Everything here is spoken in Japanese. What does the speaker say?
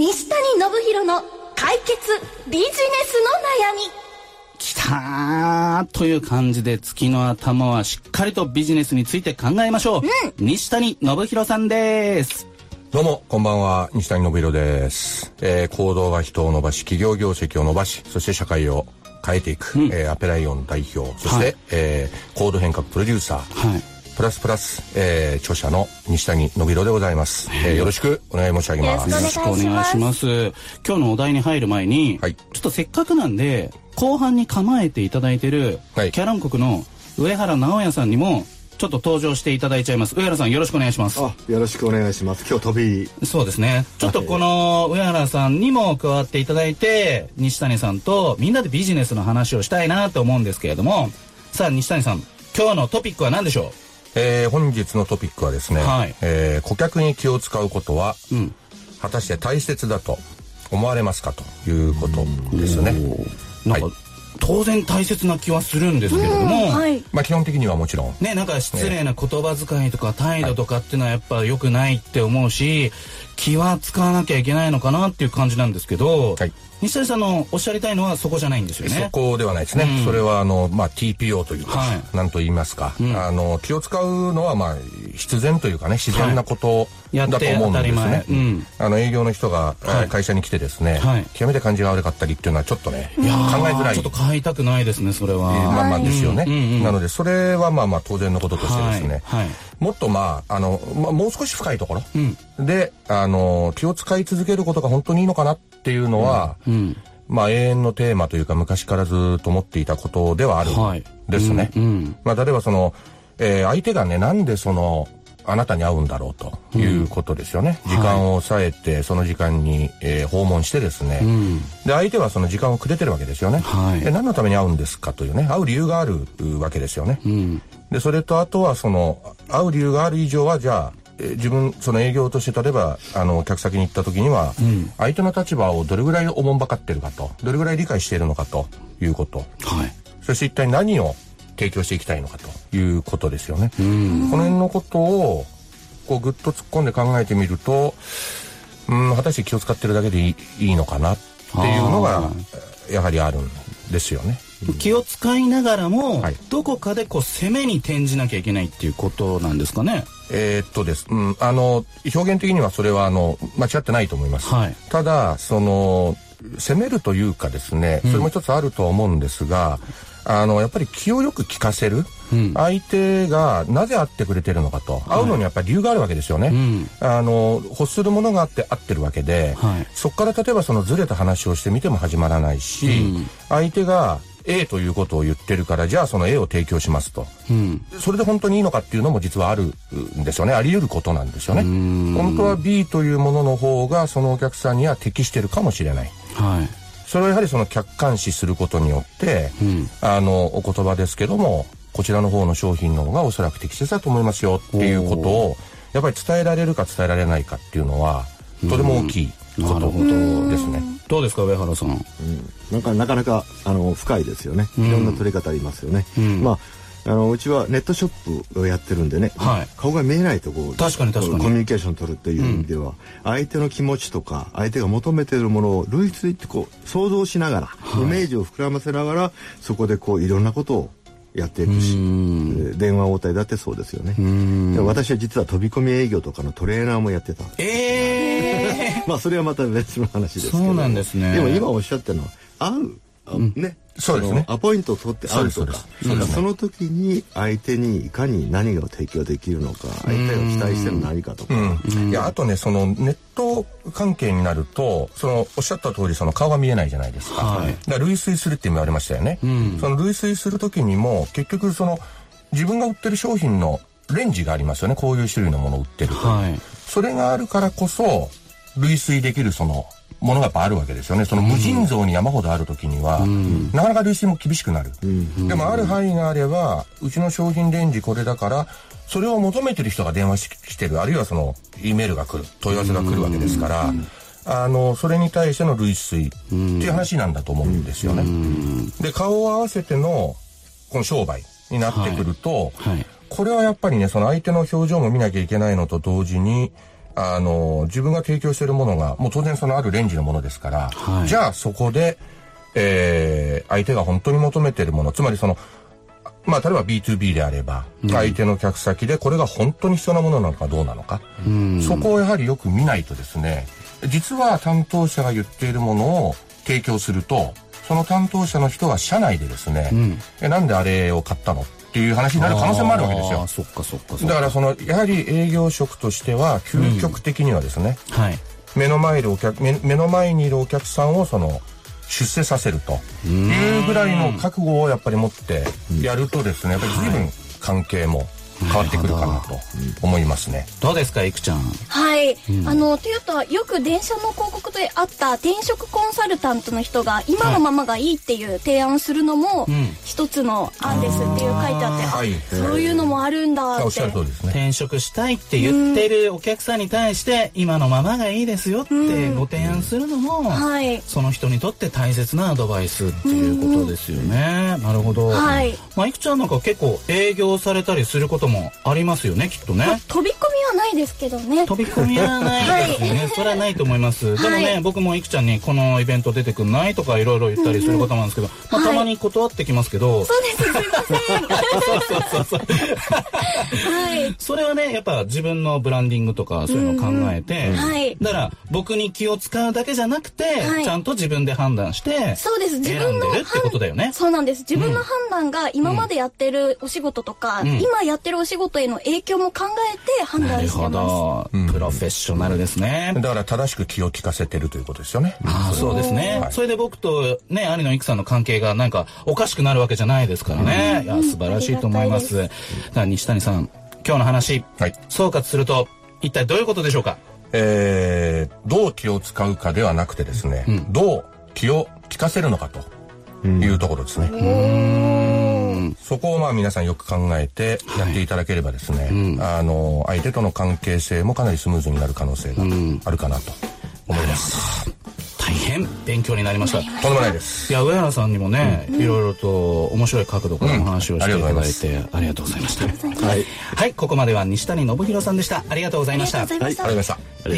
西谷信弘の解決ビジネスの悩み。きたーという感じで月の頭はしっかりとビジネスについて考えましょう、西谷信弘さんです。どうも、こんばんは、西谷信弘です。えー行動が人を伸ばし、企業業績を伸ばし、そして社会を変えていく、えーアペライオン代表、そして、はい。えーコード変革プロデューサー、はいプラスプラス、えー著者の西谷信弘でございます。えーよろしくお願い申し上げます。よろしくお願いします今日のお題に入る前に、はいちょっとせっかくなんで後半に構えていただいてる、はいキャラン国の上原直也さんにもちょっと登場していただいちゃいます上原さんよろしくお願いしますあ、よろしくお願いします。今日飛び。そうですね。ちょっとこの上原さんにも加わっていただいて、西谷さんとみんなでビジネスの話をしたいなと思うんですけれども、さあ西谷さん、今日のトピックは何でしょえー本日のトピックはですね、はい。えー顧客に気を使うことは、ううん。果たして大切だと思われますかということですね。なん。か、はい。当然大切な気はするんですけれども、はい。まあ基本的にはもちろん、ね、なんか失礼な言葉遣いとか態度とかっていうのはやっぱ良くないって思うし、気は使わなきゃいけないのかなっていう感じなんですけど、はい。西谷さんのおっしゃりたいのはそこじゃないんですよね。そこではないですね。うん。それはあのまあ TPO というか、はい。なんと言いますか、ん。あの気を使うのはまあ必然というかね自然なことだと思うんですね。うん。あの営業の人が、会社に来てですね、はい。極めて感じが悪かったりっていうのはちょっとね、考えづらい。ちょっと買いたくないですね、それは。えーまあまあですよね、なのでそれはまあまあ当然のこととしてですね、はい。はいもっとまああの、まあ、もう少し深いところ。うん。であの気を使い続けることが本当にいいのかなっていうのは、うん。まあ永遠のテーマというか昔からずっと思っていたことではあるはいんですね。うん。うん。まあ例えばその、えー相手がねなんでそのあなたに会うんだろうということですよね。時間を抑えてその時間に、えー訪問してですね、うん。で相手はその時間をくれてるわけですよね。はいで何のために会うんですかというね会う理由があるうわけですよね。うん。でそれとあとはその会う理由がある以上はじゃあえー自分その営業として例えばあの客先に行った時には、相手の立場をどれぐらいおもんばかってるかとどれぐらい理解しているのかということはい。そして一体何を提供していきたいのかということですよね。うん。この辺のことをこうぐっと突っ込んで考えてみるとうん果たして気を使ってるだけでいいいいのかなっていうのがやはりあるんですよね。気を使いながらも、はいどこかでこう攻めに転じなきゃいけないっていうことなんですかね？えーっとです、うん、あの表現的にはそれはあの間違ってないと思います。はいただその攻めるというかですね、それも一つあるとは思うんですが、あのやっぱり気をよく利かせる、うん相手がなぜ会ってくれてるのかと、会うのにやっぱり理由があるわけですよね。うん。あの欲するものがあって会ってるわけで、はいそこから例えばそのずれた話をしてみても始まらないし、うん相手が A ということを言ってるからじゃあその A を提供しますと。うん。それで本当にいいのかっていうのも実はあるんですよね。あり得ることなんですよね。ん本当は B というものの方がそのお客さんには適してるかもしれない。はい。それはやはりその客観視することによって、うん。あの、お言葉ですけども、こちらの方の商品の方がおそらく適切だと思いますよっていうことを、やっぱり伝えられるか伝えられないかっていうのは、とても大きいことですね。どうですか、上原さん。なんかなかなかあの深いですよね。いろんな取り方ありますよね。うんまあ。あのうちはネットショップをやってるんでね、はい。顔が見えないところ確かに確かに。コミュニケーション取るっていう意味では、相手の気持ちとか相手が求めているものを類推ってこう想像しながら、イメージを膨らませながらそこでこういろんなことをやっていくし、えー電話応対だってそうですよね。で私は実は飛び込み営業とかのトレーナーもやってた。ええ まあそれはまた別の話ですけど。そうなんですね。でも今おっしゃったのは会う、あねそうですねのアポイントを取って会うとかその時に相手にいかに何が提供できるのか相手が期待してる何かとか、うん。いや、あとね、そのネット関係になると、その、おっしゃった通り、その顔が見えないじゃないですか。はいだから類推するって言われましたよね。その類推するときにも、結局その、自分が売ってる商品のレンジがありますよね。こういう種類のものを売ってると。はい。それがあるからこそ、類推できるその、ものがやっぱあるわけですよね。その無尽蔵に山ほどある時には、なかなか類推も厳しくなる。でもある範囲があれば、うちの商品レンジこれだから、それを求めてる人が電話ししてる、あるいはその、E メールが来る、問い合わせが来るわけですから、あの、それに対しての類推。っていう話なんだと思うんですよね。で、顔を合わせての、この商売になってくると、はい。これはやっぱりね、その相手の表情も見なきゃいけないのと同時に、あの、自分が提供しているものが、もう当然そのあるレンジのものですから、はい。じゃあそこで、えー相手が本当に求めているもの、つまりその、まあ、例えば B2B であれば、相手の客先でこれが本当に必要なものなのかどうなのか、そこをやはりよく見ないとですね、実は担当者が言っているものを提供すると、その担当者の人が社内でですね、えなんであれを買ったの？っていう話になる可能性もあるわけですよ。そっかそっか。だからその、やはり営業職としては、究極的にはですね、はい。目の前にいるお客目目の前にいるお客さんをその出世させるというぐらいの覚悟をやっぱり持ってやるとですねやっぱり随分関係も変わってくるかなと思いますね。どうですか、いくちゃん？はい、あのトヨタはよく電車の広告であった転職コンサルタントの人が今のままがいいっていう提案をするのもん。一つの案ですっていう書いてあって、はい。あそういうのもあるんだっおってしゃる通りですね。転職したいって言ってるお客さんに対して、今のままがいいですよってご提案するのも、はい。その人にとって大切なアドバイスっていうことですよね。なるほど。はい。まあ、いくちゃんなんか結構営業されたりすることもありますよね、きっとね。飛び込みはないですけどね。飛び込みはないですね。それはないと思います。でもね、はい僕もいくちゃんにこのイベント出てくんないとかいろいろ言ったりすることもあるんですけど、まあ、はいたまに断ってきますけど、そうですすいませんそうそうそうそう。はい。それはね、やっぱ自分のブランディングとかそういうのを考えて、はい。だから僕に気を使うだけじゃなくて、はい。ちゃんと自分で判断して、そうです。自選分のんでるってことだよね。そうなんです。自分の判断が今までやってるお仕事とか、ん。今やってるお仕事への影響も考えて判なるほ断してますど、プロフェッショナルですね。だから正しく気を利かせてるということですよね。ああそうですね、はい。それで僕とね兄の育さんの関係がなんかおかしくなるわけじゃないですからね、いや素晴らしいと思います。あだから西谷さん今日の話、はい。総括すると一体どういうことでしょうか？えーどう気を使うかではなくてですね、どう気を利かせるのかというところですね。そこをまあ皆さんよく考えてやっていただければですね、あの、相手との関係性もかなりスムーズになる可能性があるかなと思います。大変勉強になりました。とんでもないです。いや上原さんにもね、いろいろと面白い角度からお話をしていただいて、ありがとうございました。はい。はい。ここまでは西谷信弘さんでした。ありがとうございました。ありがとうございました。ありがとうございました。